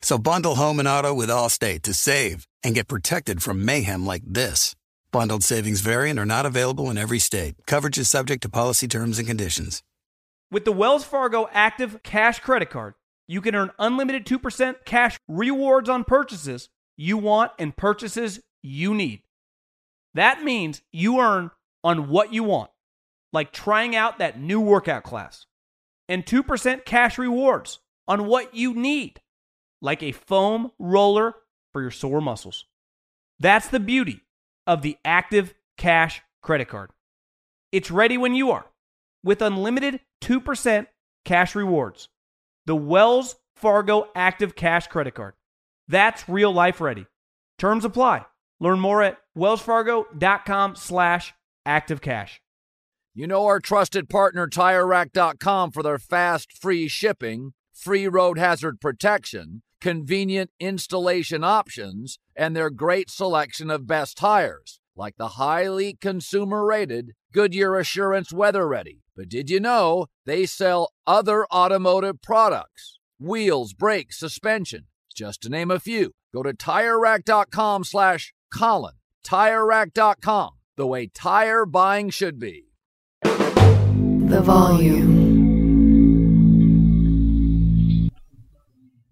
So bundle home and auto with Allstate to save and get protected from mayhem like this. Bundled savings variant are not available in every state. Coverage is subject to policy terms and conditions. With the Wells Fargo Active Cash Credit Card, you can earn unlimited 2% cash rewards on purchases you want and purchases you need. That means you earn on what you want, like trying out that new workout class, and 2% cash rewards on what you need, like a foam roller for your sore muscles. That's the beauty of the Active Cash credit card. It's ready when you are with unlimited 2% cash rewards. The Wells Fargo Active Cash credit card. That's real life ready. Terms apply. Learn more at wellsfargo.com slash activecash. You know our trusted partner TireRack.com for their fast, free shipping, free road hazard protection, convenient installation options, and their great selection of best tires, like the highly consumer-rated Goodyear Assurance Weather Ready. But did you know they sell other automotive products? Wheels, brakes, suspension just to name a few. Go to TireRack.com slash Colin. TireRack.com, the way tire buying should be. The volume.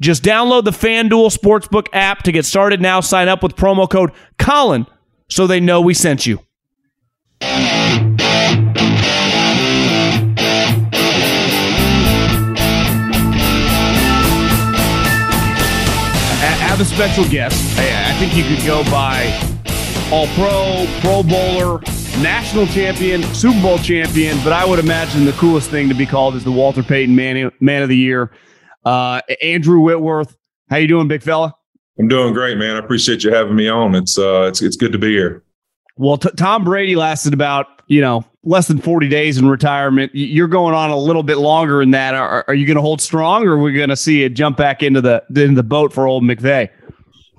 just download the FanDuel Sportsbook app to get started now. Sign up with promo code Colin so they know we sent you. have a special guest. I, I think you could go by All Pro, Pro Bowler, National Champion, Super Bowl Champion, but I would imagine the coolest thing to be called is the Walter Payton Man, Man of the Year. Uh, Andrew Whitworth, how you doing, big fella? I'm doing great, man. I appreciate you having me on. It's uh, it's it's good to be here. Well, t- Tom Brady lasted about you know less than 40 days in retirement. You're going on a little bit longer than that. Are, are you going to hold strong, or are we going to see it jump back into the into the boat for old McVay?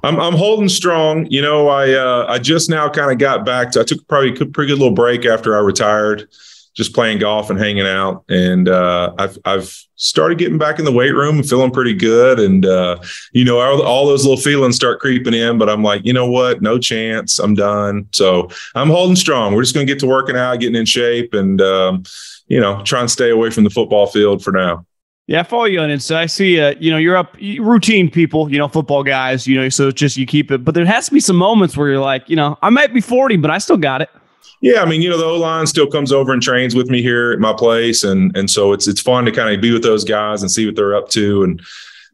I'm I'm holding strong. You know, I uh, I just now kind of got back to. I took probably a pretty good little break after I retired just playing golf and hanging out. And uh, I've I've started getting back in the weight room and feeling pretty good. And uh, you know, all, all, those little feelings start creeping in. But I'm like, you know what? No chance. I'm done. So I'm holding strong. We're just going to get to working out, getting in shape, and um, you know, try and stay away from the football field for now. Yeah, I follow you on Insta. I see, uh, you know, you're up routine people, you know, football guys, you know, so it's just you keep it. But there has to be some moments where you're like, you know, I might be 40, but I still got it. Yeah, I mean, you know, the O line still comes over and trains with me here at my place, and and so it's it's fun to kind of be with those guys and see what they're up to, and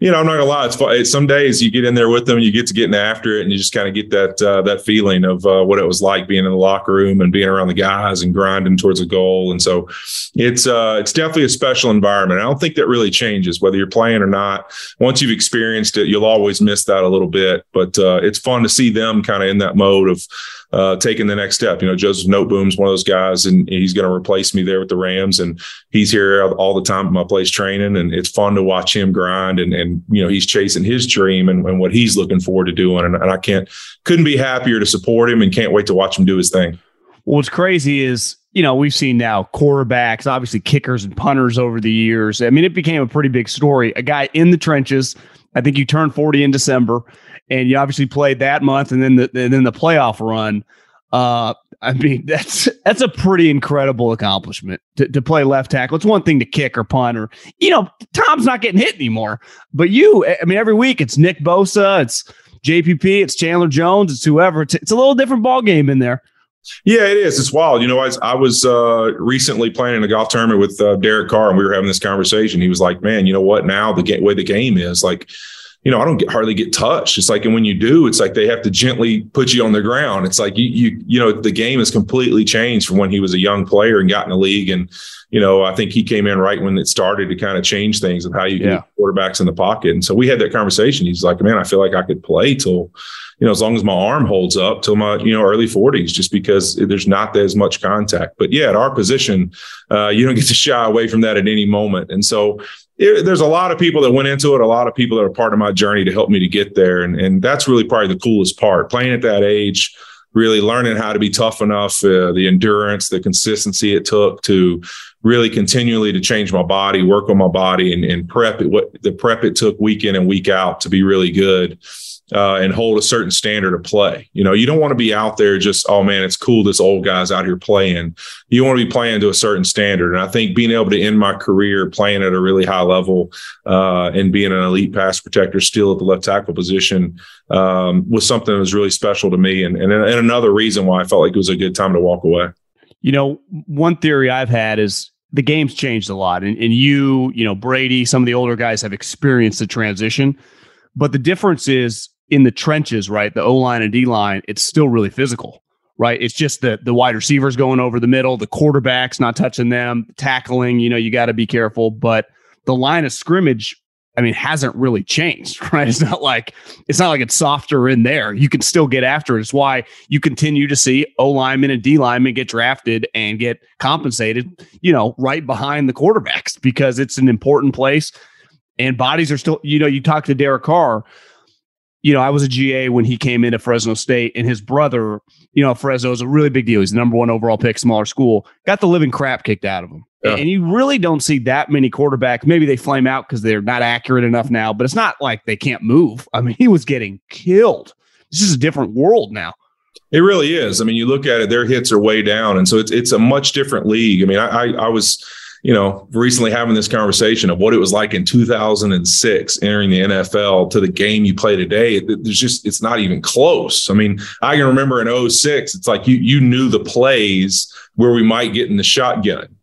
you know, I'm not gonna lie, it's fun. Some days you get in there with them, you get to getting after it, and you just kind of get that uh, that feeling of uh, what it was like being in the locker room and being around the guys and grinding towards a goal. And so, it's uh, it's definitely a special environment. I don't think that really changes whether you're playing or not. Once you've experienced it, you'll always miss that a little bit, but uh, it's fun to see them kind of in that mode of uh, taking the next step. You know, Joseph Noteboom's one of those guys, and he's going to replace me there with the Rams, and he's here all the time at my place training, and it's fun to watch him grind, and and you know he's chasing his dream and, and what he's looking forward to doing, and, and I can't couldn't be happier to support him, and can't wait to watch him do his thing. Well, what's crazy is you know, we've seen now quarterbacks, obviously kickers and punters over the years. I mean, it became a pretty big story. A guy in the trenches. I think you turned 40 in December, and you obviously played that month and then the and then the playoff run. Uh, I mean, that's that's a pretty incredible accomplishment to, to play left tackle. It's one thing to kick or punt or you know, Tom's not getting hit anymore. But you, I mean, every week it's Nick Bosa, it's JPP, it's Chandler Jones, it's whoever. It's, it's a little different ball game in there. Yeah, it is. It's wild. You know, I, I was uh, recently playing in a golf tournament with uh, Derek Carr, and we were having this conversation. He was like, "Man, you know what? Now the way the game is, like, you know, I don't get, hardly get touched. It's like, and when you do, it's like they have to gently put you on the ground. It's like you, you, you know, the game has completely changed from when he was a young player and got in the league. And you know, I think he came in right when it started to kind of change things of how you yeah. get quarterbacks in the pocket. And so we had that conversation. He's like, "Man, I feel like I could play till." you know, as long as my arm holds up till my, you know, early 40s, just because there's not as much contact. But yeah, at our position, uh, you don't get to shy away from that at any moment. And so it, there's a lot of people that went into it, a lot of people that are part of my journey to help me to get there. And, and that's really probably the coolest part. Playing at that age, really learning how to be tough enough, uh, the endurance, the consistency it took to really continually to change my body, work on my body and, and prep it, what the prep it took week in and week out to be really good uh, and hold a certain standard of play. You know, you don't want to be out there just, oh man, it's cool. This old guy's out here playing. You want to be playing to a certain standard. And I think being able to end my career playing at a really high level uh, and being an elite pass protector still at the left tackle position um, was something that was really special to me. And, and, and another reason why I felt like it was a good time to walk away. You know, one theory I've had is the game's changed a lot. And, and you, you know, Brady, some of the older guys have experienced the transition. But the difference is in the trenches, right? The O line and D line, it's still really physical, right? It's just the the wide receivers going over the middle, the quarterbacks not touching them, tackling. You know, you got to be careful. But the line of scrimmage, I mean, hasn't really changed, right? It's not like it's not like it's softer in there. You can still get after it. It's why you continue to see O linemen and D linemen get drafted and get compensated, you know, right behind the quarterbacks because it's an important place. And bodies are still, you know, you talk to Derek Carr you know, I was a GA when he came into Fresno State, and his brother, you know, Fresno is a really big deal. He's the number one overall pick, smaller school, got the living crap kicked out of him. Yeah. And you really don't see that many quarterbacks. Maybe they flame out because they're not accurate enough now, but it's not like they can't move. I mean, he was getting killed. This is a different world now. It really is. I mean, you look at it; their hits are way down, and so it's it's a much different league. I mean, I I, I was you know, recently having this conversation of what it was like in 2006 entering the NFL to the game you play today. There's just, it's not even close. I mean, I can remember in 06, it's like you, you knew the plays where we might get in the shotgun.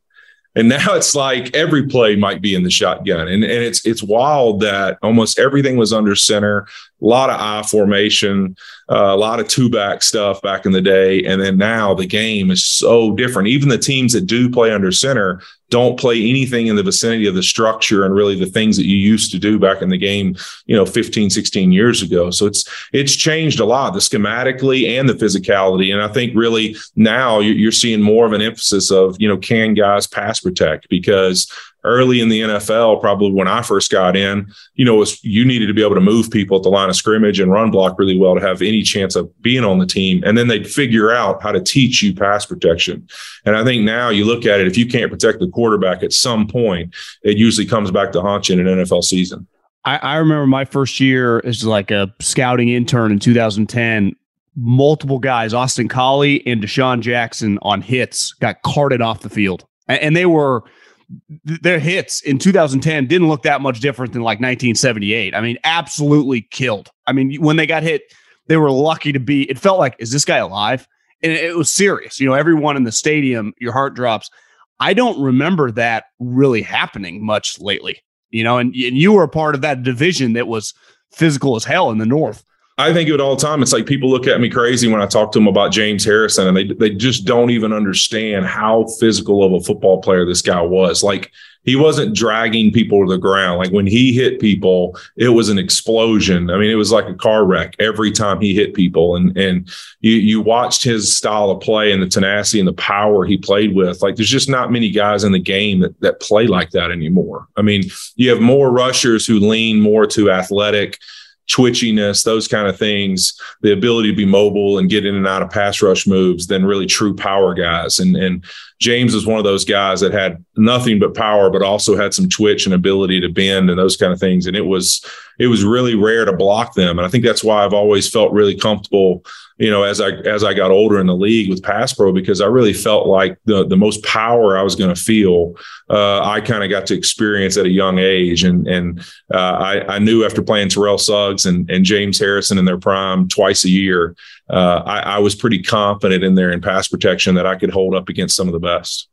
And now it's like every play might be in the shotgun. And, and it's, it's wild that almost everything was under center, a lot of I formation, uh, a lot of two back stuff back in the day. And then now the game is so different. Even the teams that do play under center don't play anything in the vicinity of the structure and really the things that you used to do back in the game, you know, 15, 16 years ago. So it's, it's changed a lot, the schematically and the physicality. And I think really now you're seeing more of an emphasis of, you know, can guys pass protect because early in the NFL, probably when I first got in, you know, was you needed to be able to move people at the line of scrimmage and run block really well to have any chance of being on the team. And then they'd figure out how to teach you pass protection. And I think now you look at it, if you can't protect the quarterback at some point, it usually comes back to haunt you in an NFL season. I, I remember my first year as like a scouting intern in 2010 multiple guys, Austin Collie and DeSean Jackson on hits, got carted off the field. And they were their hits in 2010 didn't look that much different than like 1978. I mean, absolutely killed. I mean, when they got hit, they were lucky to be. It felt like, is this guy alive? And it was serious. You know, everyone in the stadium, your heart drops. I don't remember that really happening much lately. You know, and, and you were a part of that division that was physical as hell in the North. I think of it all the time. It's like people look at me crazy when I talk to them about James Harrison, and they they just don't even understand how physical of a football player this guy was. Like he wasn't dragging people to the ground. Like when he hit people, it was an explosion. I mean, it was like a car wreck every time he hit people. And and you you watched his style of play and the tenacity and the power he played with. Like there's just not many guys in the game that that play like that anymore. I mean, you have more rushers who lean more to athletic twitchiness, those kind of things, the ability to be mobile and get in and out of pass rush moves than really true power guys. And and James is one of those guys that had nothing but power, but also had some twitch and ability to bend and those kind of things. And it was it was really rare to block them. And I think that's why I've always felt really comfortable you know, as I as I got older in the league with pass pro, because I really felt like the the most power I was going to feel, uh, I kind of got to experience at a young age, and and uh, I, I knew after playing Terrell Suggs and and James Harrison in their prime twice a year, uh, I, I was pretty confident in there in pass protection that I could hold up against some of the best.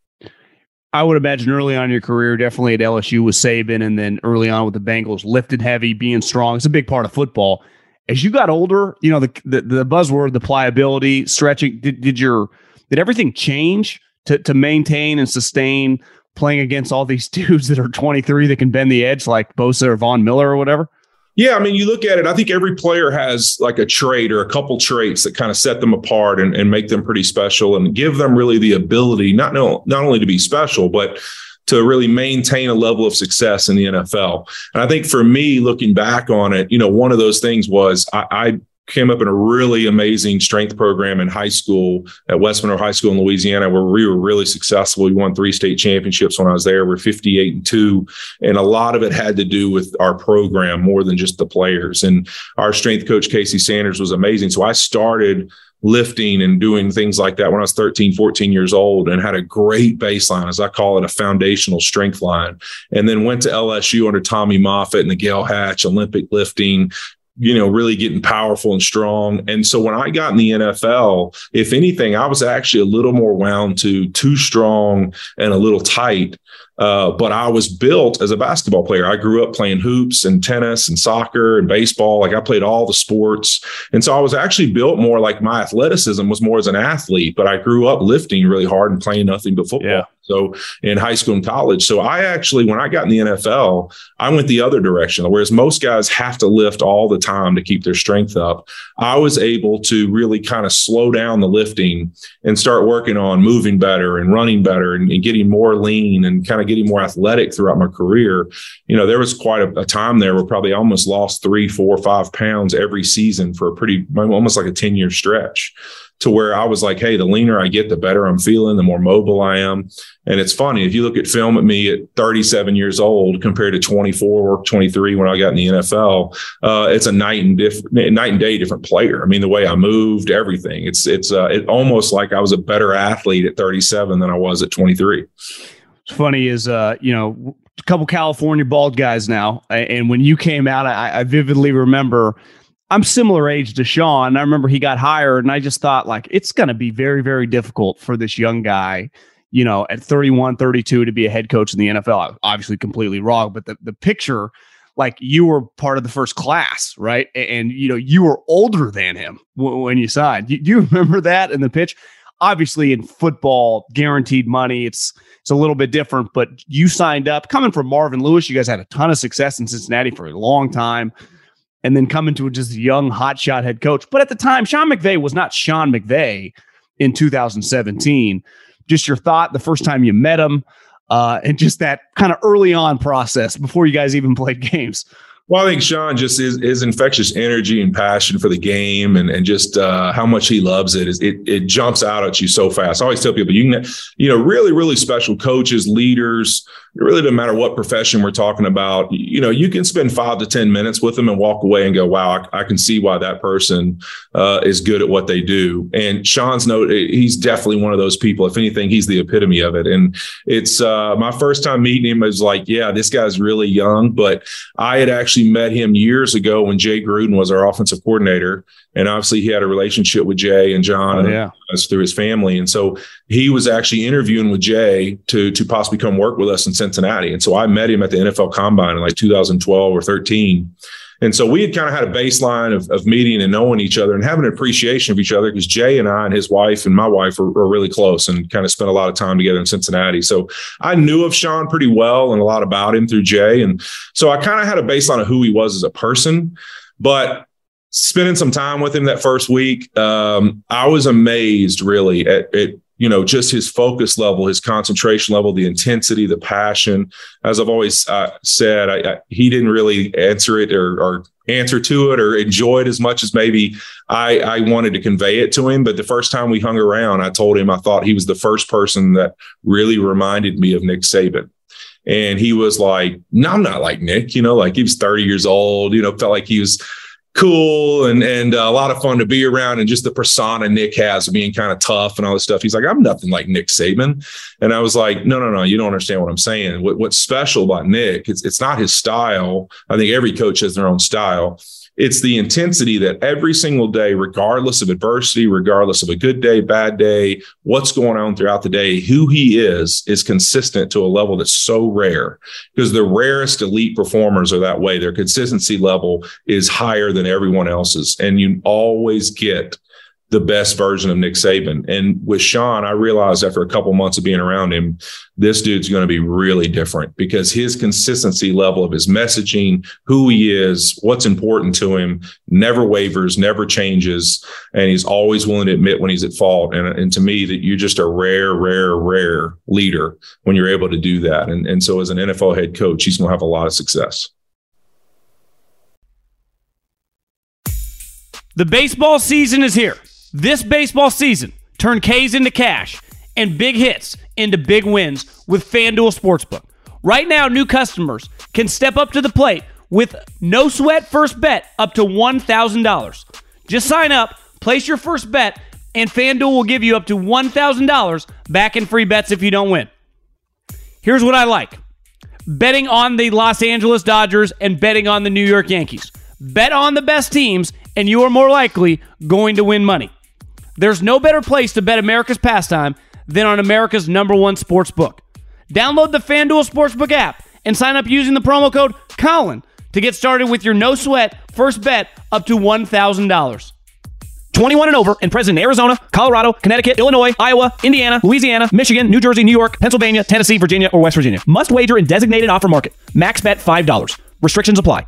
I would imagine early on in your career, definitely at LSU with Saban, and then early on with the Bengals, lifted heavy, being strong. It's a big part of football as you got older, you know, the, the, the buzzword, the pliability, stretching, did, did your, did everything change to, to maintain and sustain playing against all these dudes that are 23 that can bend the edge like Bosa or Von Miller or whatever? Yeah, I mean, you look at it, I think every player has like a trait or a couple traits that kind of set them apart and, and make them pretty special and give them really the ability, not, not only to be special, but to really maintain a level of success in the NFL. And I think for me, looking back on it, you know, one of those things was I, I came up in a really amazing strength program in high school at West Monroe High School in Louisiana, where we were really successful. We won three state championships when I was there. We're 58 and two. And a lot of it had to do with our program more than just the players. And our strength coach, Casey Sanders, was amazing. So I started lifting and doing things like that when I was 13, 14 years old and had a great baseline, as I call it, a foundational strength line. And then went to LSU under Tommy Moffitt and the Gayle Hatch Olympic lifting, you know, really getting powerful and strong. And so when I got in the NFL, if anything, I was actually a little more wound to too strong and a little tight uh, but I was built as a basketball player. I grew up playing hoops and tennis and soccer and baseball. Like I played all the sports. And so I was actually built more like my athleticism was more as an athlete, but I grew up lifting really hard and playing nothing but football. Yeah. So in high school and college. So I actually, when I got in the NFL, I went the other direction. Whereas most guys have to lift all the time to keep their strength up. I was able to really kind of slow down the lifting and start working on moving better and running better and, and getting more lean and kind of getting more athletic throughout my career. You know, there was quite a, a time there where probably almost lost three, four, five pounds every season for a pretty almost like a 10 year stretch to where I was like, hey, the leaner I get, the better I'm feeling, the more mobile I am. And it's funny, if you look at film at me at 37 years old compared to 24 or 23 when I got in the NFL, uh, it's a night and diff- night and day different player. I mean, the way I moved, everything. It's it's uh, it almost like I was a better athlete at 37 than I was at 23. What's funny is, uh, you know, a couple California bald guys now, and when you came out, I, I vividly remember I'm similar age to Sean. I remember he got hired, and I just thought like it's going to be very, very difficult for this young guy, you know, at 31, 32 to be a head coach in the NFL. Obviously, completely wrong, but the the picture, like you were part of the first class, right? And, you know you were older than him when you signed. Do you remember that in the pitch? Obviously, in football, guaranteed money, it's it's a little bit different. But you signed up coming from Marvin Lewis. You guys had a ton of success in Cincinnati for a long time and then come into just a young hotshot head coach. But at the time, Sean McVay was not Sean McVay in 2017. Just your thought the first time you met him, uh, and just that kind of early on process before you guys even played games. Well, I think Sean just is, is infectious energy and passion for the game and, and just uh, how much he loves it is it, it jumps out at you so fast. I always tell people you can, you know, really, really special coaches, leaders, it really doesn't matter what profession we're talking about. You know, you can spend five to 10 minutes with them and walk away and go, wow, I, I can see why that person uh, is good at what they do. And Sean's note, he's definitely one of those people. If anything, he's the epitome of it. And it's uh, my first time meeting him was like, yeah, this guy's really young, but I had actually met him years ago when Jay Gruden was our offensive coordinator. And obviously he had a relationship with Jay and Jon oh, yeah. through his family. And so he was actually interviewing with Jay to, to possibly come work with us in Cincinnati. And so I met him at the NFL Combine in like 2012 or 13. And so we had kind of had a baseline of, of meeting and knowing each other and having an appreciation of each other because Jay and I and his wife and my wife are, are, really close and kind of spent a lot of time together in Cincinnati. So I knew of Sean pretty well and a lot about him through Jay. And so I kind of had a baseline of who he was as a person. But spending some time with him that first week, um, I was amazed really at, at you know, just his focus level, his concentration level, the intensity, the passion. As I've always uh, said, I, I, he didn't really answer it or, or, answer to it or enjoy it as much as maybe I, I wanted to convey it to him. But the first time we hung around, I told him I thought he was the first person that really reminded me of Nick Saban. And he was like, No, I'm not like Nick, you know, like he was 30 years old, you know, felt like he was cool and and uh, a lot of fun to be around and just the persona Nick has of being kind of tough and all this stuff. He's like, I'm nothing like Nick Saban. And I was like, no, no, no, you don't understand what I'm saying. What, what's special about Nick, it's, it's not his style. I think every coach has their own style. It's the intensity that every single day, regardless of adversity, regardless of a good day, bad day, what's going on throughout the day, who he is, is consistent to a level that's so rare because the rarest elite performers are that way. Their consistency level is higher than everyone else's. And you always get the best version of Nick Saban. And with Sean, I realized after a couple months of being around him, this dude's going to be really different because his consistency level of his messaging, who he is, what's important to him, never wavers, never changes. And he's always willing to admit when he's at fault. And, and to me, that you're just a rare, rare, rare leader when you're able to do that. And, and so as an NFL head coach, he's going to have a lot of success. The baseball season is here. This baseball season, turn K's into cash and big hits into big wins with FanDuel Sportsbook. Right now, new customers can step up to the plate with no sweat first bet up to $1,000. Just sign up, place your first bet, and FanDuel will give you up to $1,000 back in free bets if you don't win. Here's what I like betting on the Los Angeles Dodgers and betting on the New York Yankees. Bet on the best teams, and you are more likely going to win money. There's no better place to bet America's pastime than on America's number one sports book. Download the FanDuel Sportsbook app and sign up using the promo code Colin to get started with your no sweat first bet up to $1,000. 21 and over and present in Arizona, Colorado, Connecticut, Illinois, Iowa, Indiana, Louisiana, Michigan, New Jersey, New York, Pennsylvania, Tennessee, Virginia, or West Virginia. Must wager in designated offer market. Max bet $5. Restrictions apply.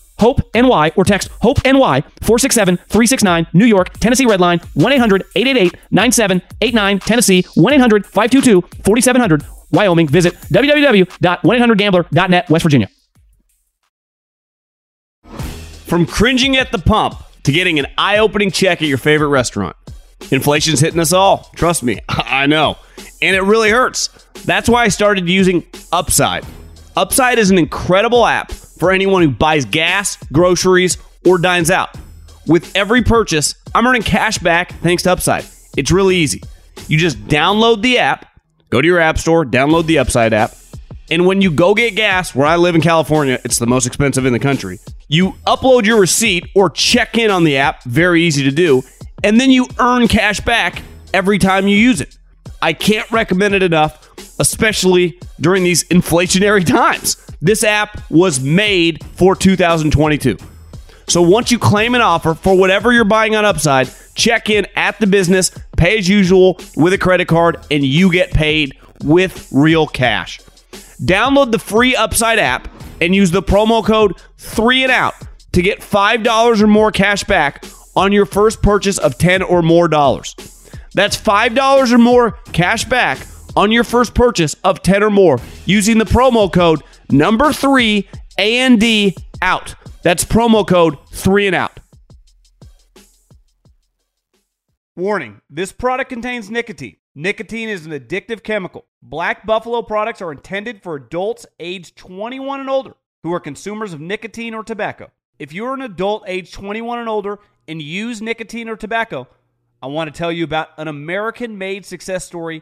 HOPE NY or text HOPE NY 467 369 New York, Tennessee Redline 1 800 888 9789 Tennessee 1 800 522 4700 Wyoming. Visit www.1800gambler.net West Virginia. From cringing at the pump to getting an eye opening check at your favorite restaurant, inflation's hitting us all. Trust me, I know. And it really hurts. That's why I started using Upside. Upside is an incredible app for anyone who buys gas, groceries, or dines out. With every purchase, I'm earning cash back thanks to Upside. It's really easy. You just download the app, go to your app store, download the Upside app, and when you go get gas, where I live in California, it's the most expensive in the country. You upload your receipt or check in on the app, very easy to do, and then you earn cash back every time you use it. I can't recommend it enough, especially during these inflationary times. This app was made for 2022. So once you claim an offer for whatever you're buying on Upside, check in at the business, pay as usual with a credit card, and you get paid with real cash. Download the free Upside app and use the promo code 3 and out to get $5 or more cash back on your first purchase of 10 or more dollars. That's $5 or more cash back on your first purchase of 10 or more using the promo code number 3 AND out. That's promo code 3 and out. Warning, this product contains nicotine. Nicotine is an addictive chemical. Black Buffalo products are intended for adults age 21 and older who are consumers of nicotine or tobacco. If you're an adult age 21 and older and use nicotine or tobacco, I want to tell you about an American made success story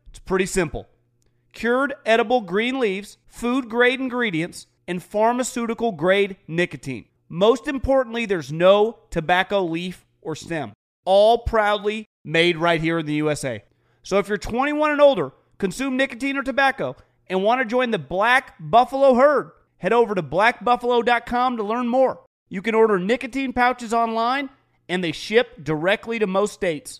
It's pretty simple cured edible green leaves, food grade ingredients, and pharmaceutical grade nicotine. Most importantly, there's no tobacco leaf or stem. All proudly made right here in the USA. So if you're 21 and older, consume nicotine or tobacco, and want to join the Black Buffalo herd, head over to blackbuffalo.com to learn more. You can order nicotine pouches online and they ship directly to most states.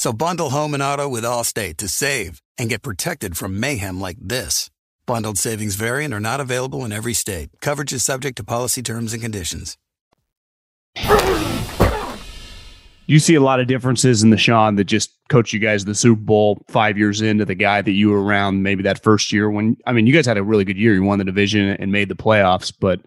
So bundle home and auto with Allstate to save and get protected from mayhem like this. Bundled savings variant are not available in every state. Coverage is subject to policy terms and conditions. You see a lot of differences in the Sean that just coached you guys the Super Bowl five years into the guy that you were around maybe that first year when I mean you guys had a really good year. You won the division and made the playoffs, but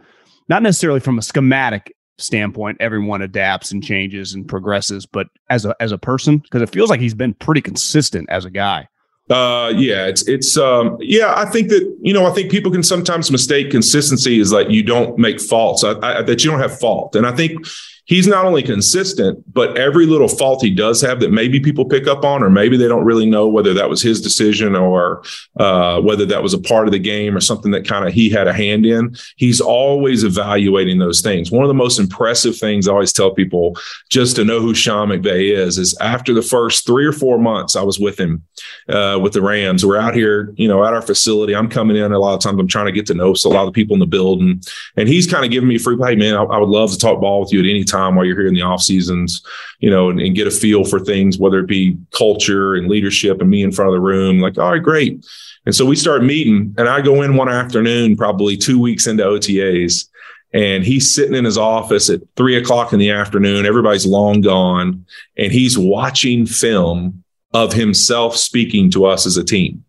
not necessarily from a schematic standpoint, everyone adapts and changes and progresses. But as a as a person, because it feels like he's been pretty consistent as a guy. Uh, yeah, it's it's um, yeah. I think that you know, I think people can sometimes mistake consistency is like you don't make faults, I, I, that you don't have fault, and I think he's not only consistent, but every little fault he does have that maybe people pick up on, or maybe they don't really know whether that was his decision or uh, whether that was a part of the game or something that kind of he had a hand in. He's always evaluating those things. One of the most impressive things I always tell people just to know who Sean McVay is is after the first three or four months I was with him uh, with the Rams, we're out here, you know, at our facility. I'm coming in a lot of times. I'm trying to get to know a lot of the people in the building, and he's kind of giving me free. Hey, man, I, I would love to talk ball with you at any time time while you're here in the off seasons, you know, and, and, get a feel for things, whether it be culture and leadership and me in front of the room. Like, all right, great. And so we start meeting, and I go in one afternoon, probably two weeks into OTAs, and he's sitting in his office at three o'clock in the afternoon. Everybody's long gone, and he's watching film of himself speaking to us as a team.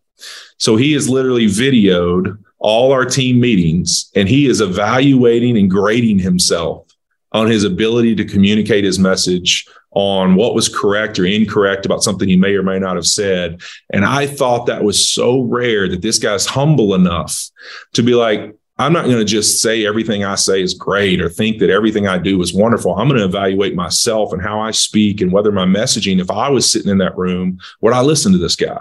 So he has literally videoed all our team meetings and he is evaluating and grading himself on his ability to communicate his message on what was correct or incorrect about something he may or may not have said. And I thought that was so rare that this guy's humble enough to be like, I'm not going to just say everything I say is great or think that everything I do is wonderful. I'm going to evaluate myself and how I speak and whether my messaging, if I was sitting in that room, would I listen to this guy?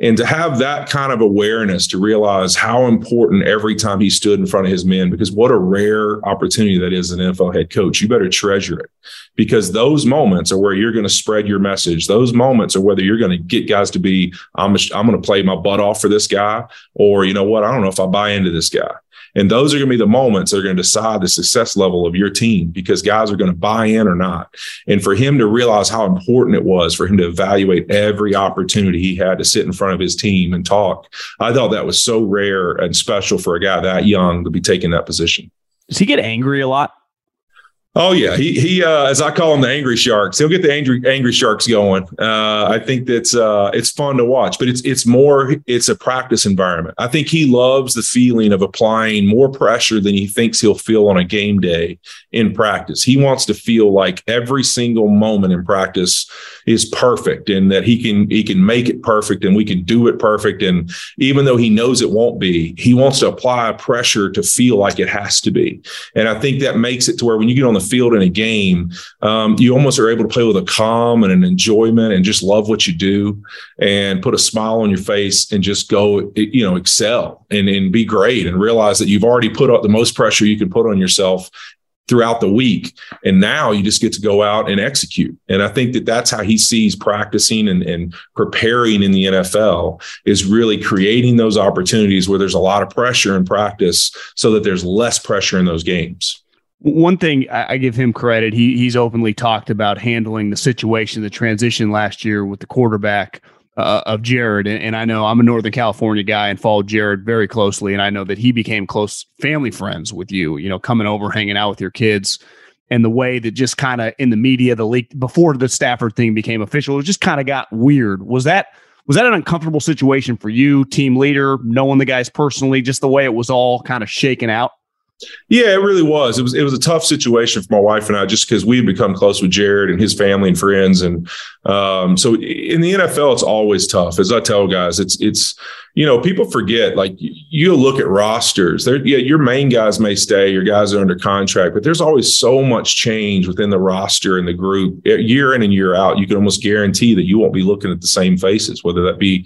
And to have that kind of awareness to realize how important every time he stood in front of his men, because what a rare opportunity that is an NFL head coach. You better treasure it because those moments are where you're going to spread your message. Those moments are whether you're going to get guys to be, I'm, I'm going to play my butt off for this guy, or you know what, I don't know if I buy into this guy. And those are going to be the moments that are going to decide the success level of your team because guys are going to buy in or not. And for him to realize how important it was for him to evaluate every opportunity he had to sit in front of his team and talk, I thought that was so rare and special for a guy that young to be taking that position. Does he get angry a lot? Oh yeah, he he uh, as I call him the angry sharks. He'll get the angry angry sharks going. Uh, I think that's uh, it's fun to watch, but it's it's more it's a practice environment. I think he loves the feeling of applying more pressure than he thinks he'll feel on a game day in practice. He wants to feel like every single moment in practice is perfect and that he can he can make it perfect and we can do it perfect. And even though he knows it won't be, he wants to apply pressure to feel like it has to be. And I think that makes it to where when you get on the field in a game, um, you almost are able to play with a calm and an enjoyment and just love what you do and put a smile on your face and just go, you know, excel and, and be great and realize that you've already put up the most pressure you can put on yourself throughout the week. And now you just get to go out and execute. And I think that that's how he sees practicing and, and preparing in the NFL is really creating those opportunities where there's a lot of pressure in practice so that there's less pressure in those games. One thing I give him credit, he he's openly talked about handling the situation, the transition last year with the quarterback uh, of Jared. And, and, I know I'm a Northern California guy and followed Jared very closely. And I know that he became close family friends with you, you know, coming over, hanging out with your kids. And the way that just kind of in the media, the leak before the Stafford thing became official, it just kind of got weird. Was that was that an uncomfortable situation for you, team leader, knowing the guys personally, just the way it was all kind of shaken out? Yeah, it really was. It was it was a tough situation for my wife and I, just because we had become close with Jared and his family and friends, and um, so in the NFL, it's always tough. As I tell guys, it's it's you know people forget like you look at rosters. There, yeah, your main guys may stay, your guys are under contract, but there's always so much change within the roster and the group year in and year out. You can almost guarantee that you won't be looking at the same faces, whether that be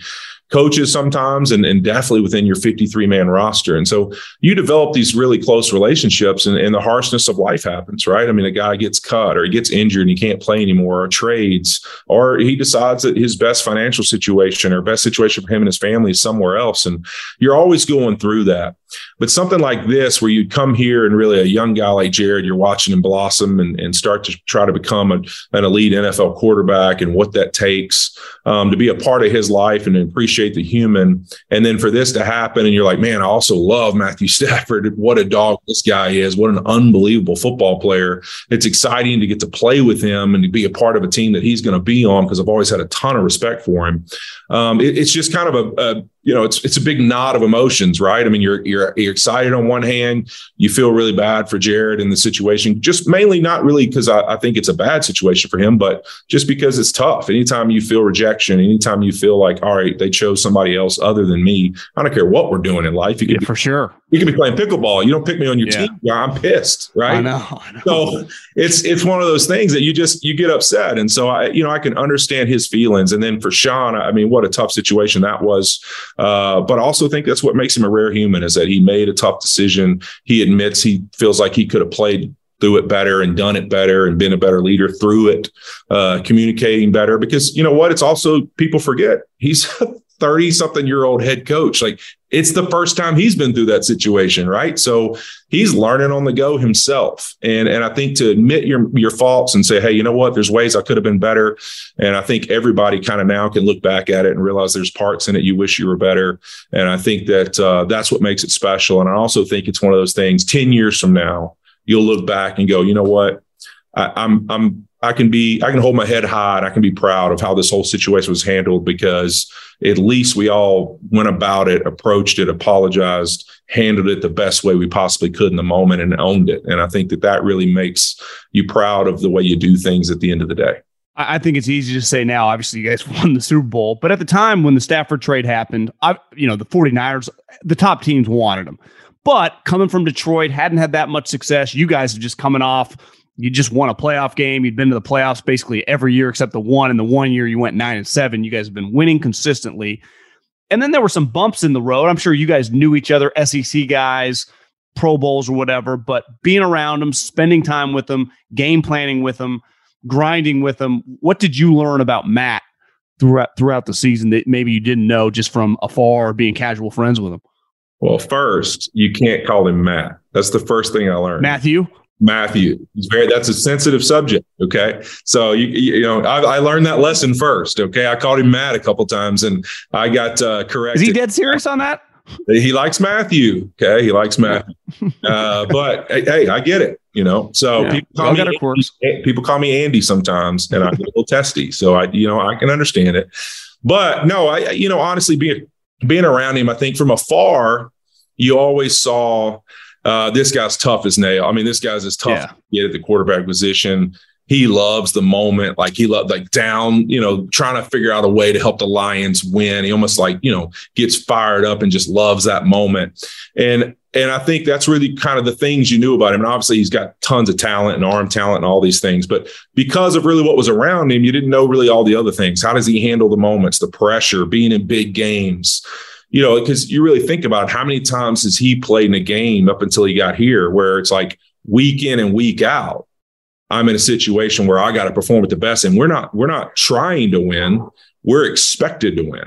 coaches sometimes and, and definitely within your 53 man roster. And so you develop these really close relationships and, and, the harshness of life happens, right? I mean, a guy gets cut or he gets injured and he can't play anymore or trades, or he decides that his best financial situation or best situation for him and his family is somewhere else. And you're always going through that. But something like this, where you come here and really a young guy like Jared, you're watching him blossom and, and start to try to become a, an elite NFL quarterback and what that takes um, to be a part of his life and appreciate the human. And then for this to happen, and you're like, man, I also love Matthew Stafford. What a dog this guy is. What an unbelievable football player. It's exciting to get to play with him and to be a part of a team that he's going to be on because I've always had a ton of respect for him. Um, it, it's just kind of a, a you know, it's it's a big knot of emotions, right? I mean, you're you're you're excited on one hand, you feel really bad for Jared in the situation, just mainly not really because I, I, think it's a bad situation for him, but just because it's tough. Anytime you feel rejection, anytime you feel like, all right, they chose somebody else other than me, I don't care what we're doing in life. You can yeah, be, for sure. You can be playing pickleball. You don't pick me on your yeah. team. Yeah, I'm pissed, right? I know, I know. So it's it's one of those things that you just you get upset, and so I you know I can understand his feelings. And then for Sean, I mean, what a tough situation that was. Uh, but I also think that's what makes him a rare human is that he made a tough decision. He admits he feels like he could have played through it better and done it better and been a better leader through it, uh, communicating better. Because you know what? It's also people forget he's 30 something year old head coach. Like it's the first time he's been through that situation, right? So he's learning on the go himself. And and I think to admit your your faults and say, hey, you know what? There's ways I could have been better. And I think everybody kind of now can look back at it and realize there's parts in it you wish you were better. And I think that uh, that's what makes it special. And I also think it's one of those things. Ten years from now, you'll look back and go, you know what? I, I'm I'm I can be I can hold my head high and I can be proud of how this whole situation was handled because at least we all went about it, approached it, apologized, handled it the best way we possibly could in the moment and owned it. And I think that that really makes you proud of the way you do things at the end of the day. I think it's easy to say now. Obviously, you guys won the Super Bowl, but at the time when the Stafford trade happened, I, you know, the 49ers, the top teams wanted him. But coming from Detroit, hadn't had that much success. You guys are just coming off you just won a playoff game. You'd been to the playoffs basically every year except the one. And the one year you went nine and seven. You guys have been winning consistently. And then there were some bumps in the road. I'm sure you guys knew each other, SEC guys, Pro Bowls or whatever, but being around them, spending time with them, game planning with them, grinding with them. What did you learn about Matt throughout throughout the season that maybe you didn't know just from afar or being casual friends with him? Well, first, you can't call him Matt. That's the first thing I learned. Matthew? Matthew. He's very that's a sensitive subject. Okay, so you you know I, I, learned that lesson first. Okay, I called him Matt a couple times and I got uh, corrected. Is he dead serious on that? He likes Matthew. Okay, he likes Matthew. uh, but hey, I get it. You know, so yeah. people call me Andy, people call me Andy sometimes, and I get a little testy. So I you know I can understand it. But no, I you know honestly being being around him, I think from afar, you always saw uh, this guy's tough as nail. I mean, this guy's as tough yeah. to get at the quarterback position. He loves the moment, like he loved like down, you know, trying to figure out a way to help the Lions win. He almost like, you know, gets fired up and just loves that moment. And and I think that's really kind of the things you knew about him. And obviously, he's got tons of talent and arm talent and all these things. But because of really what was around him, you didn't know really all the other things. How does he handle the moments, the pressure, being in big games? You know, because you really think about how many times has he played in a game up until he got here where it's like week in and week out, I'm in a situation where I got to perform at the best. And we're not, we're not trying to win. We're expected to win.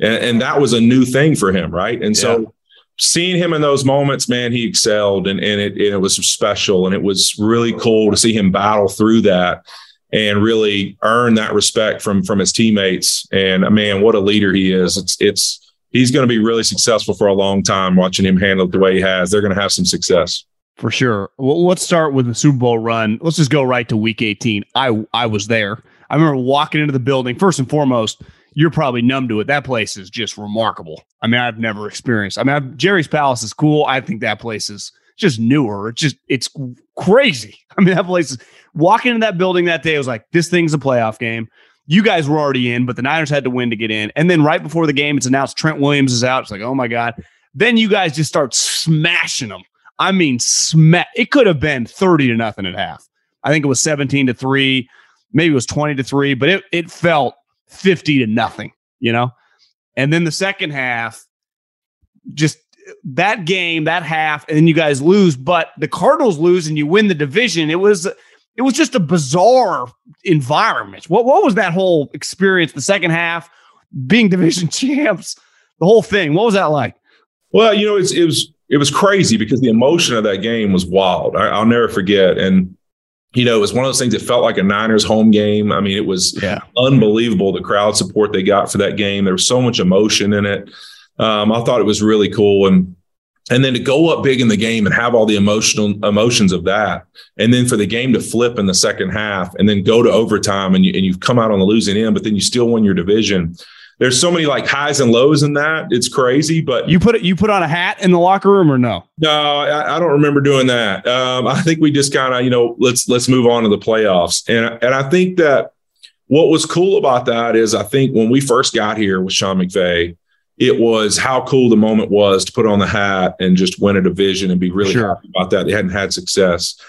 And, and that was a new thing for him. Right. And so seeing him in those moments, man, he excelled and, and it, and it was special. And it was really cool to see him battle through that and really earn that respect from, from his teammates. And man, what a leader he is. It's, it's, he's going to be really successful for a long time watching him handle it the way he has. They're going to have some success. For sure. Well, let's start with the Super Bowl run. Let's just go right to week 18. I I was there. I remember walking into the building. First and foremost, you're probably numb to it. That place is just remarkable. I mean, I've never experienced. I mean, I've, Jerry's Palace is cool. I think that place is just newer. It's just it's crazy. I mean, that place is walking into that building that day. Was like, this thing's a playoff game. You guys were already in, but the Niners had to win to get in. And then right before the game, it's announced Trent Williams is out. It's like, oh my god. Then you guys just start smashing them I mean, smack. It could have been 30 to nothing at half. I think it was 17 to three, maybe it was 20 to three, but it, it felt 50 to nothing, you know? And then the second half, just that game, that half, and then you guys lose, but the Cardinals lose and you win the division. It was it was just a bizarre environment. What what was that whole experience? The second half, being division champs, the whole thing. What was that like? Well, you know, it's it was it was crazy because the emotion of that game was wild. I, will never forget. And you know, it was one of those things that felt like a Niners home game. I mean, it was yeah. unbelievable the crowd support they got for that game. There was so much emotion in it. Um, I thought it was really cool, and and then to go up big in the game and have all the emotional emotions of that, and then for the game to flip in the second half, and then go to overtime, and you and you've come out on the losing end, but then you still win your division there's so many like highs and lows in that. It's crazy, but you put it, you put on a hat in the locker room or no? No, I, I don't remember doing that. Um, I think we just kind of, you know, let's, let's move on to the playoffs. And, and I think that what was cool about that is I think when we first got here with Sean McVay, it was how cool the moment was to put on the hat and just win a division and be really sure. happy about that. They hadn't had success.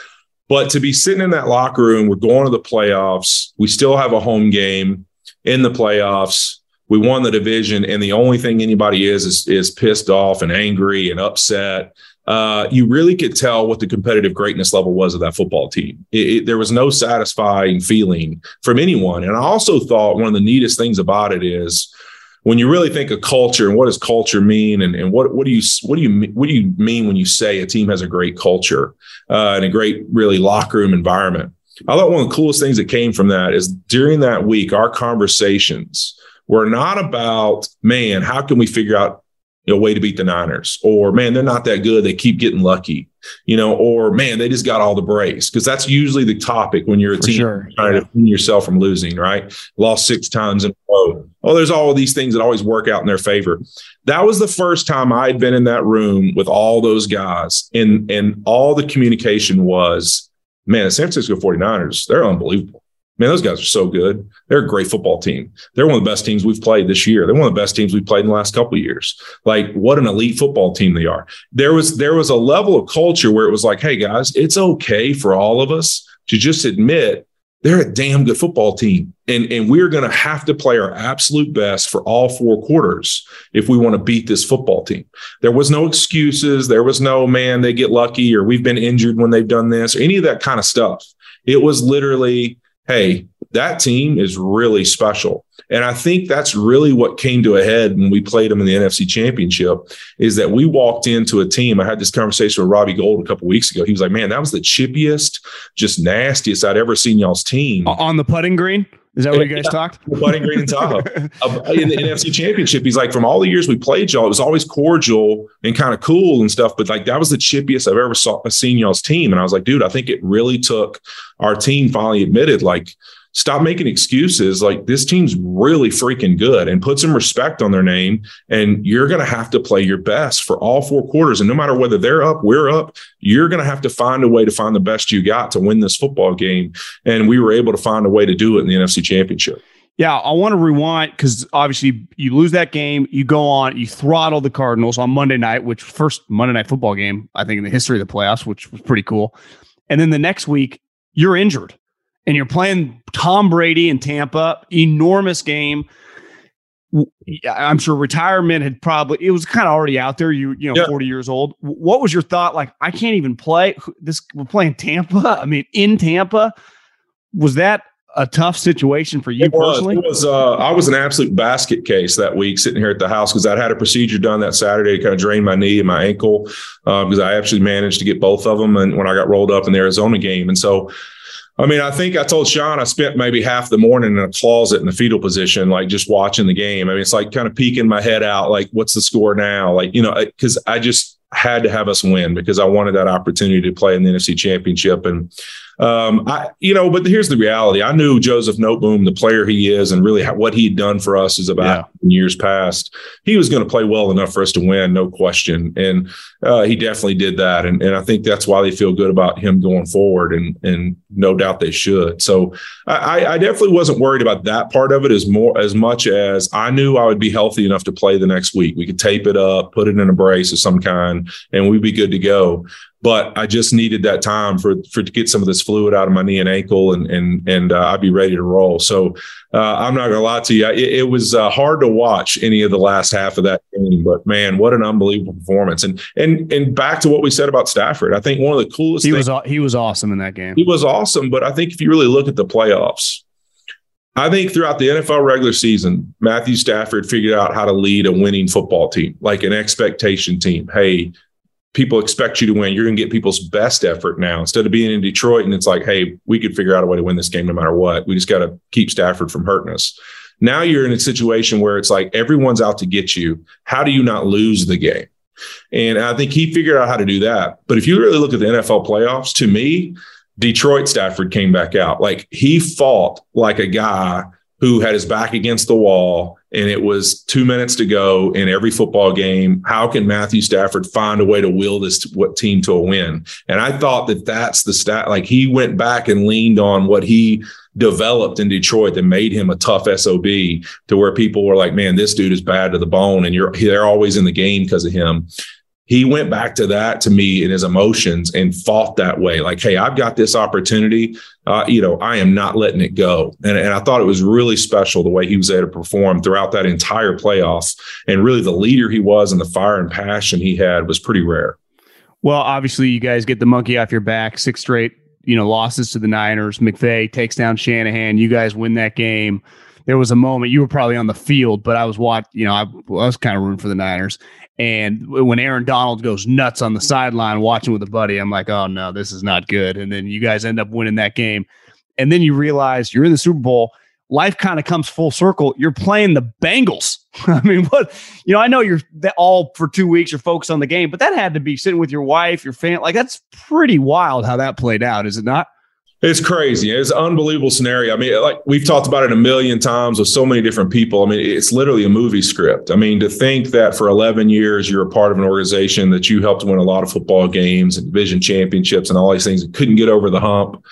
But to be sitting in that locker room, we're going to the playoffs. We still have a home game in the playoffs we won the division, and the only thing anybody is is, is pissed off and angry and upset. Uh, you really could tell what the competitive greatness level was of that football team. It, it, there was no satisfying feeling from anyone. And I also thought one of the neatest things about it is when you really think of culture and what does culture mean, and, and what what do you what do you what do you mean when you say a team has a great culture uh, and a great really locker room environment? I thought one of the coolest things that came from that is during that week, our conversations we're not about, man, how can we figure out a way to beat the Niners? Or, man, they're not that good. They keep getting lucky, you know, or, man, they just got all the breaks. Because that's usually the topic when you're a For team sure. trying yeah. to win yourself from losing, right? Lost six times in a row. Oh, there's all of these things that always work out in their favor. That was the first time I'd been in that room with all those guys. And, and all the communication was, man, the San Francisco 49ers, they're unbelievable Man, those guys are so good. They're a great football team. They're one of the best teams we've played this year. They're one of the best teams we've played in the last couple years. Like what an elite football team they are. There was there was a level of culture where it was like, hey guys, it's okay for all of us to just admit they're a damn good football team. And, and we're going to have to play our absolute best for all four quarters if we want to beat this football team. There was no excuses. There was no, man, they get lucky or we've been injured when they've done this or any of that kind of stuff. It was literally, hey, that team is really special. And I think that's really what came to a head when we played them in the NFC Championship is that we walked into a team. I had this conversation with Robbie Gould a couple weeks ago. He was like, "Man, that was the chippiest, just nastiest I'd ever seen y'all's team on the putting green." Is that what you guys yeah, talked? Putting green and Tahoe in the NFC Championship. He's like, from all the years we played y'all, it was always cordial and kind of cool and stuff. But like that was the chippiest I've ever saw, seen y'all's team. And I was like, dude, I think it really took our team finally admitted like stop making excuses. Like this team's really freaking good and put some respect on their name. And you're going to have to play your best for all four quarters. And no matter whether they're up, we're up, you're going to have to find a way to find the best you got to win this football game. And we were able to find a way to do it in the NFC Championship. Yeah, I want to rewind because obviously you lose that game, you go on, you throttle the Cardinals on Monday night, which first Monday night football game, I think, in the history of the playoffs, which was pretty cool. And then the next week, you're injured and you're playing Tom Brady in Tampa, enormous game. I'm sure retirement had probably it was kind of already out there. You you know, yeah. 40 years old. What was your thought? Like, I can't even play this. We're playing Tampa. I mean, in Tampa, was that a tough situation for you it personally? Was, it was. Uh, I was an absolute basket case that week, sitting here at the house because I'd had a procedure done that Saturday to kind of drain my knee and my ankle because um, I actually managed to get both of them, and when I got rolled up in the Arizona game, and so I mean, I think I told Sean I spent maybe half the morning in a closet in the fetal position, like just watching the game. I mean, it's like kind of peeking my head out, like, what's the score now? Like, you know, because I just had to have us win because I wanted that opportunity to play in the NFC Championship. And um, I, you know, but here's the reality. I knew Joseph Noteboom, the player he is, and really what he'd done for us is about yeah. years past. He was going to play well enough for us to win, no question. And uh, he definitely did that. And, and I think that's why they feel good about him going forward. And, and no doubt they should. So I, I definitely wasn't worried about that part of it as more, as much as I knew I would be healthy enough to play the next week. We could tape it up, put it in a brace of some kind, and we'd be good to go but I just needed that time for for to get some of this fluid out of my knee and ankle, and and and uh, I'd be ready to roll. So uh, I'm not gonna lie to you, it, it was uh, hard to watch any of the last half of that game, but man, what an unbelievable performance! And and and back to what we said about Stafford, I think one of the coolest. He things, was he was awesome in that game. He was awesome, but I think if you really look at the playoffs. I think throughout the NFL regular season, Matthew Stafford figured out how to lead a winning football team, like an expectation team. Hey, people expect you to win. You're going to get people's best effort now instead of being in Detroit and it's like, hey, we could figure out a way to win this game no matter what. We just got to keep Stafford from hurting us. Now you're in a situation where it's like everyone's out to get you. How do you not lose the game? And I think he figured out how to do that. But if you really look at the NFL playoffs, to me, Detroit Stafford came back out. Like he fought like a guy who had his back against the wall and it was two minutes to go in every football game. How can Matthew Stafford find a way to will this what team to a win? And I thought that that's the stat. Like he went back and leaned on what he developed in Detroit that made him a tough SOB to where people were like, man, this dude is bad to the bone. And you're, they're always in the game because of him he went back to that to me in his emotions and fought that way. Like hey i've got this opportunity. Uh, you know i am not letting it go. And, and i thought it was really special the way he was able to perform throughout that entire playoffs and really the leader he was and the fire and passion he had was pretty rare. Well obviously you guys get the monkey off your back. Six straight you know losses to the niners. Mcvay takes down shanahan. You guys win that game there was a moment you were probably on the field, but I was watching, you know, I, I was kind of rooting for the Niners. And when Aaron Donald goes nuts on the sideline watching with a buddy, I'm like, oh no, this is not good. And then you guys end up winning that game. And then you realize you're in the Super Bowl. Life kind of comes full circle. You're playing the Bengals. I mean, what you know, I know you're all for two weeks, you're focused on the game, but that had to be sitting with your wife, your family. Like that's pretty wild how that played out, is it not? It's crazy. It's an unbelievable scenario. I mean, like we've talked about it a million times with so many different people. I mean, it's literally a movie script. I mean, to think that for 11 years you're a part of an organization that you helped win a lot of football games and division championships and all these things, and couldn't get over the hump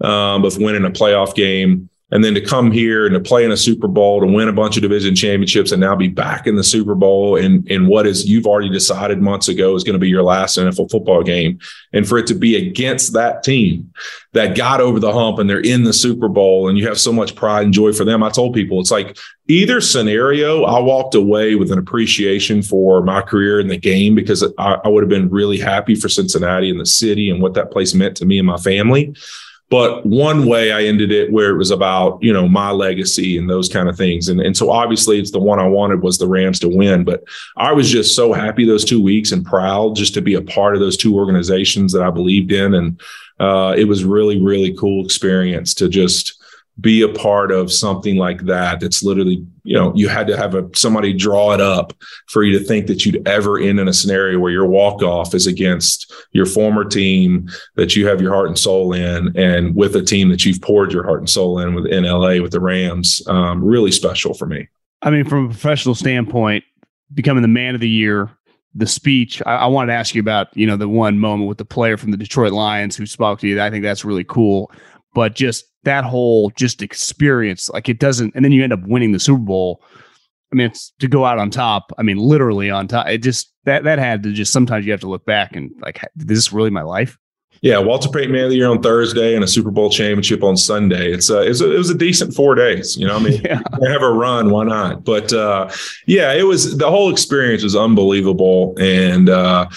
um, of winning a playoff game and then to come here and to play in a Super Bowl, to win a bunch of division championships, and now be back in the Super Bowl in, in what is you've already decided months ago is going to be your last NFL football game. And for it to be against that team that got over the hump and they're in the Super Bowl and you have so much pride and joy for them. I told people it's like either scenario, I walked away with an appreciation for my career in the game because I, I would have been really happy for Cincinnati and the city and what that place meant to me and my family. But one way I ended it where it was about, you know, my legacy and those kind of things. And, and so obviously it's the one I wanted was the Rams to win. But I was just so happy those two weeks and proud just to be a part of those two organizations that I believed in. And uh, it was really, really cool experience to just be a part of something like that. That's literally you know you had to have a somebody draw it up for you to think that you'd ever end in a scenario where your walk off is against your former team that you have your heart and soul in and with a team that you've poured your heart and soul in with in LA with the Rams um, really special for me. I mean from a professional standpoint becoming the man of the year the speech I, I wanted to ask you about you know the one moment with the player from the Detroit Lions who spoke to you. I think that's really cool but just that whole just experience, like it doesn't, and then you end up winning the Super Bowl. I mean, it's to go out on top. I mean, literally on top. It just that that had to just sometimes you have to look back and like, is this really my life? Yeah, Walter Payton Man of the Year on Thursday and a Super Bowl championship on Sunday. It's uh, it was a, it was a decent four days. You know, I mean, yeah. have a run, why not? But uh, yeah, it was the whole experience was unbelievable, and uh,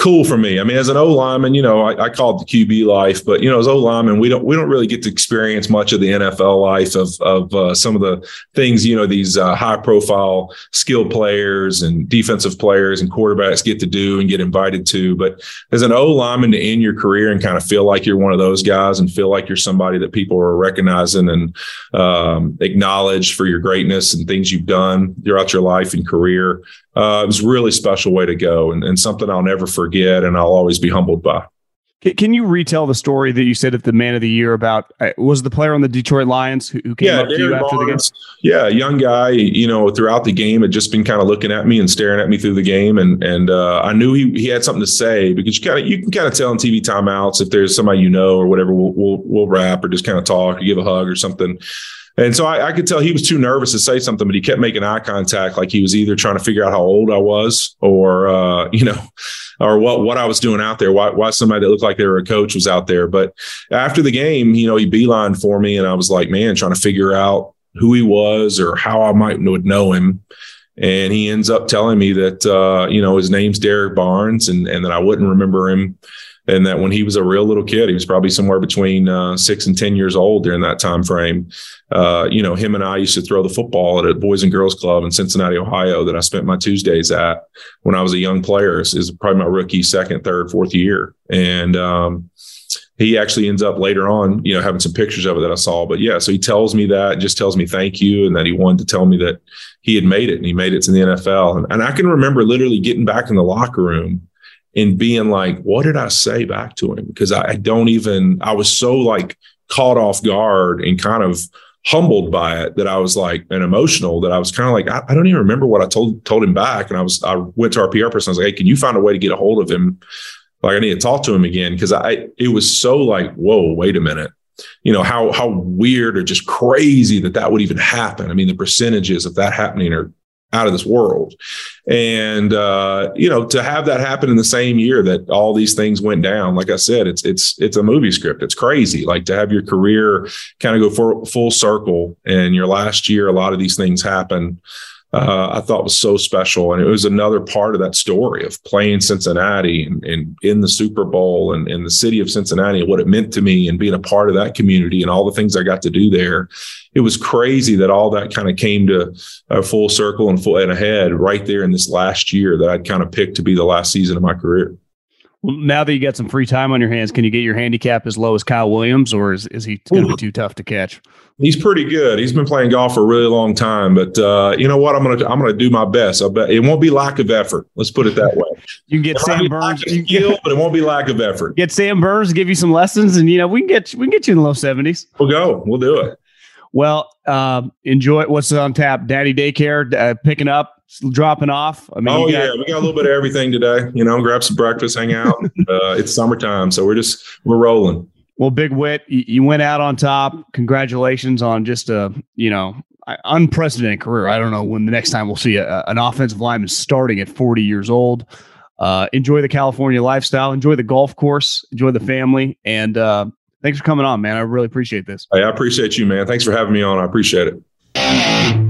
cool for me. I mean, as an O lineman, you know, I, I call it the QB life, but you know, as O lineman, we don't we don't really get to experience much of the NFL life of of uh, some of the things you know these uh, high profile skilled players and defensive players and quarterbacks get to do and get invited to. But as an O lineman to end your career and kind of feel like you're one of those guys and feel like you're somebody that people are recognizing and um, acknowledge for your greatness and things you've done throughout your life and career uh, it was a really special way to go and, and something I'll never forget and I'll always be humbled by. Can you retell the story that you said at the Man of the Year about uh, was the player on the Detroit Lions who, who came yeah, up to you after Barnes, the game? Yeah, young guy. You know, throughout the game, had just been kind of looking at me and staring at me through the game, and and uh, I knew he he had something to say because you kind of you can kind of tell in TV timeouts if there's somebody you know or whatever. We'll we'll, we'll rap or just kind of talk or give a hug or something. And so I, I, could tell he was too nervous to say something, but he kept making eye contact, like he was either trying to figure out how old I was, or uh, you know, or what what I was doing out there. Why why somebody that looked like they were a coach was out there. But after the game, you know, he beeline for me, and I was like, man, trying to figure out who he was or how I might would know him. And he ends up telling me that uh, you know his name's Derrick Barnes, and and that I wouldn't remember him and that when he was a real little kid, he was probably somewhere between uh, six and ten years old during that time frame. Uh, you know, him and I used to throw the football at a Boys and Girls Club in Cincinnati, Ohio, that I spent my Tuesdays at when I was a young player. Is, probably my rookie, second, third, fourth year, and um, he actually ends up later on, you know, having some pictures of it that I saw. But yeah, so he tells me that, just tells me thank you, and that he wanted to tell me that he had made it and he made it to the NFL. And, and I can remember literally getting back in the locker room and being like, what did I say back to him? Because I, I don't even, I was so like caught off guard and kind of humbled by it that I was like and emotional that I was kind of like I, I, don't even remember what I told told him back. And I was I went to our PR person. I was like hey can you find a way to get a hold of him? Like I need to talk to him again. Because I it was so like whoa wait a minute. You know how how weird or just crazy that that would even happen. I mean the percentages of that happening are out of this world. And uh, you know, to have that happen in the same year that all these things went down, like I said, it's it's it's a movie script. It's crazy. Like to have your career kind of go for full circle and your last year, a lot of these things happen uh, I thought was so special. And it was another part of that story of playing Cincinnati and, and in the Super Bowl and in the city of Cincinnati and what it meant to me and being a part of that community and all the things I got to do there. It was crazy that all that kind of came to a full circle and full and ahead right there in this last year that I'd kind of picked to be the last season of my career. Well, now that you got some free time on your hands, can you get your handicap as low as Kyle Williams, or is, is he going to be too tough to catch? He's pretty good. He's been playing golf for a really long time, but uh, you know what? I'm gonna I'm gonna do my best. I bet it won't be lack of effort. Let's put it that way. you can get it Sam Burns, skill, but it won't be lack of effort. Get Sam Burns to give you some lessons, and you know we can get we can get you in the low seventies. We'll go. We'll do it. Well, um, enjoy what's on tap. Daddy daycare uh, picking up dropping off? I mean, oh got- yeah, we got a little bit of everything today. You know, grab some breakfast, hang out. uh, it's summertime, so we're just we're rolling. Well, Big Whit, you went out on top. Congratulations on just a you know unprecedented career. I don't know when the next time we'll see a, an offensive lineman starting at 40 years old. Uh, enjoy the California lifestyle. Enjoy the golf course. Enjoy the family. And uh, thanks for coming on, man. I really appreciate this. Hey, I appreciate you, man. Thanks for having me on. I appreciate it.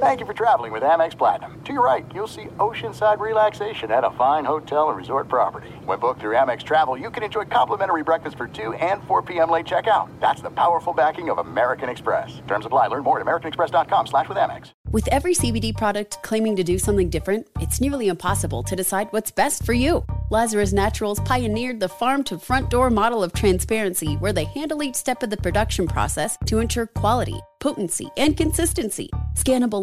Thank you for traveling with Amex Platinum. To your right, you'll see oceanside relaxation at a fine hotel and resort property. When booked through Amex Travel, you can enjoy complimentary breakfast for 2 and 4 p.m. late checkout. That's the powerful backing of American Express. Terms apply. Learn more at americanexpress.com slash with Amex. With every CBD product claiming to do something different, it's nearly impossible to decide what's best for you. Lazarus Naturals pioneered the farm to front door model of transparency where they handle each step of the production process to ensure quality, potency, and consistency. Scannable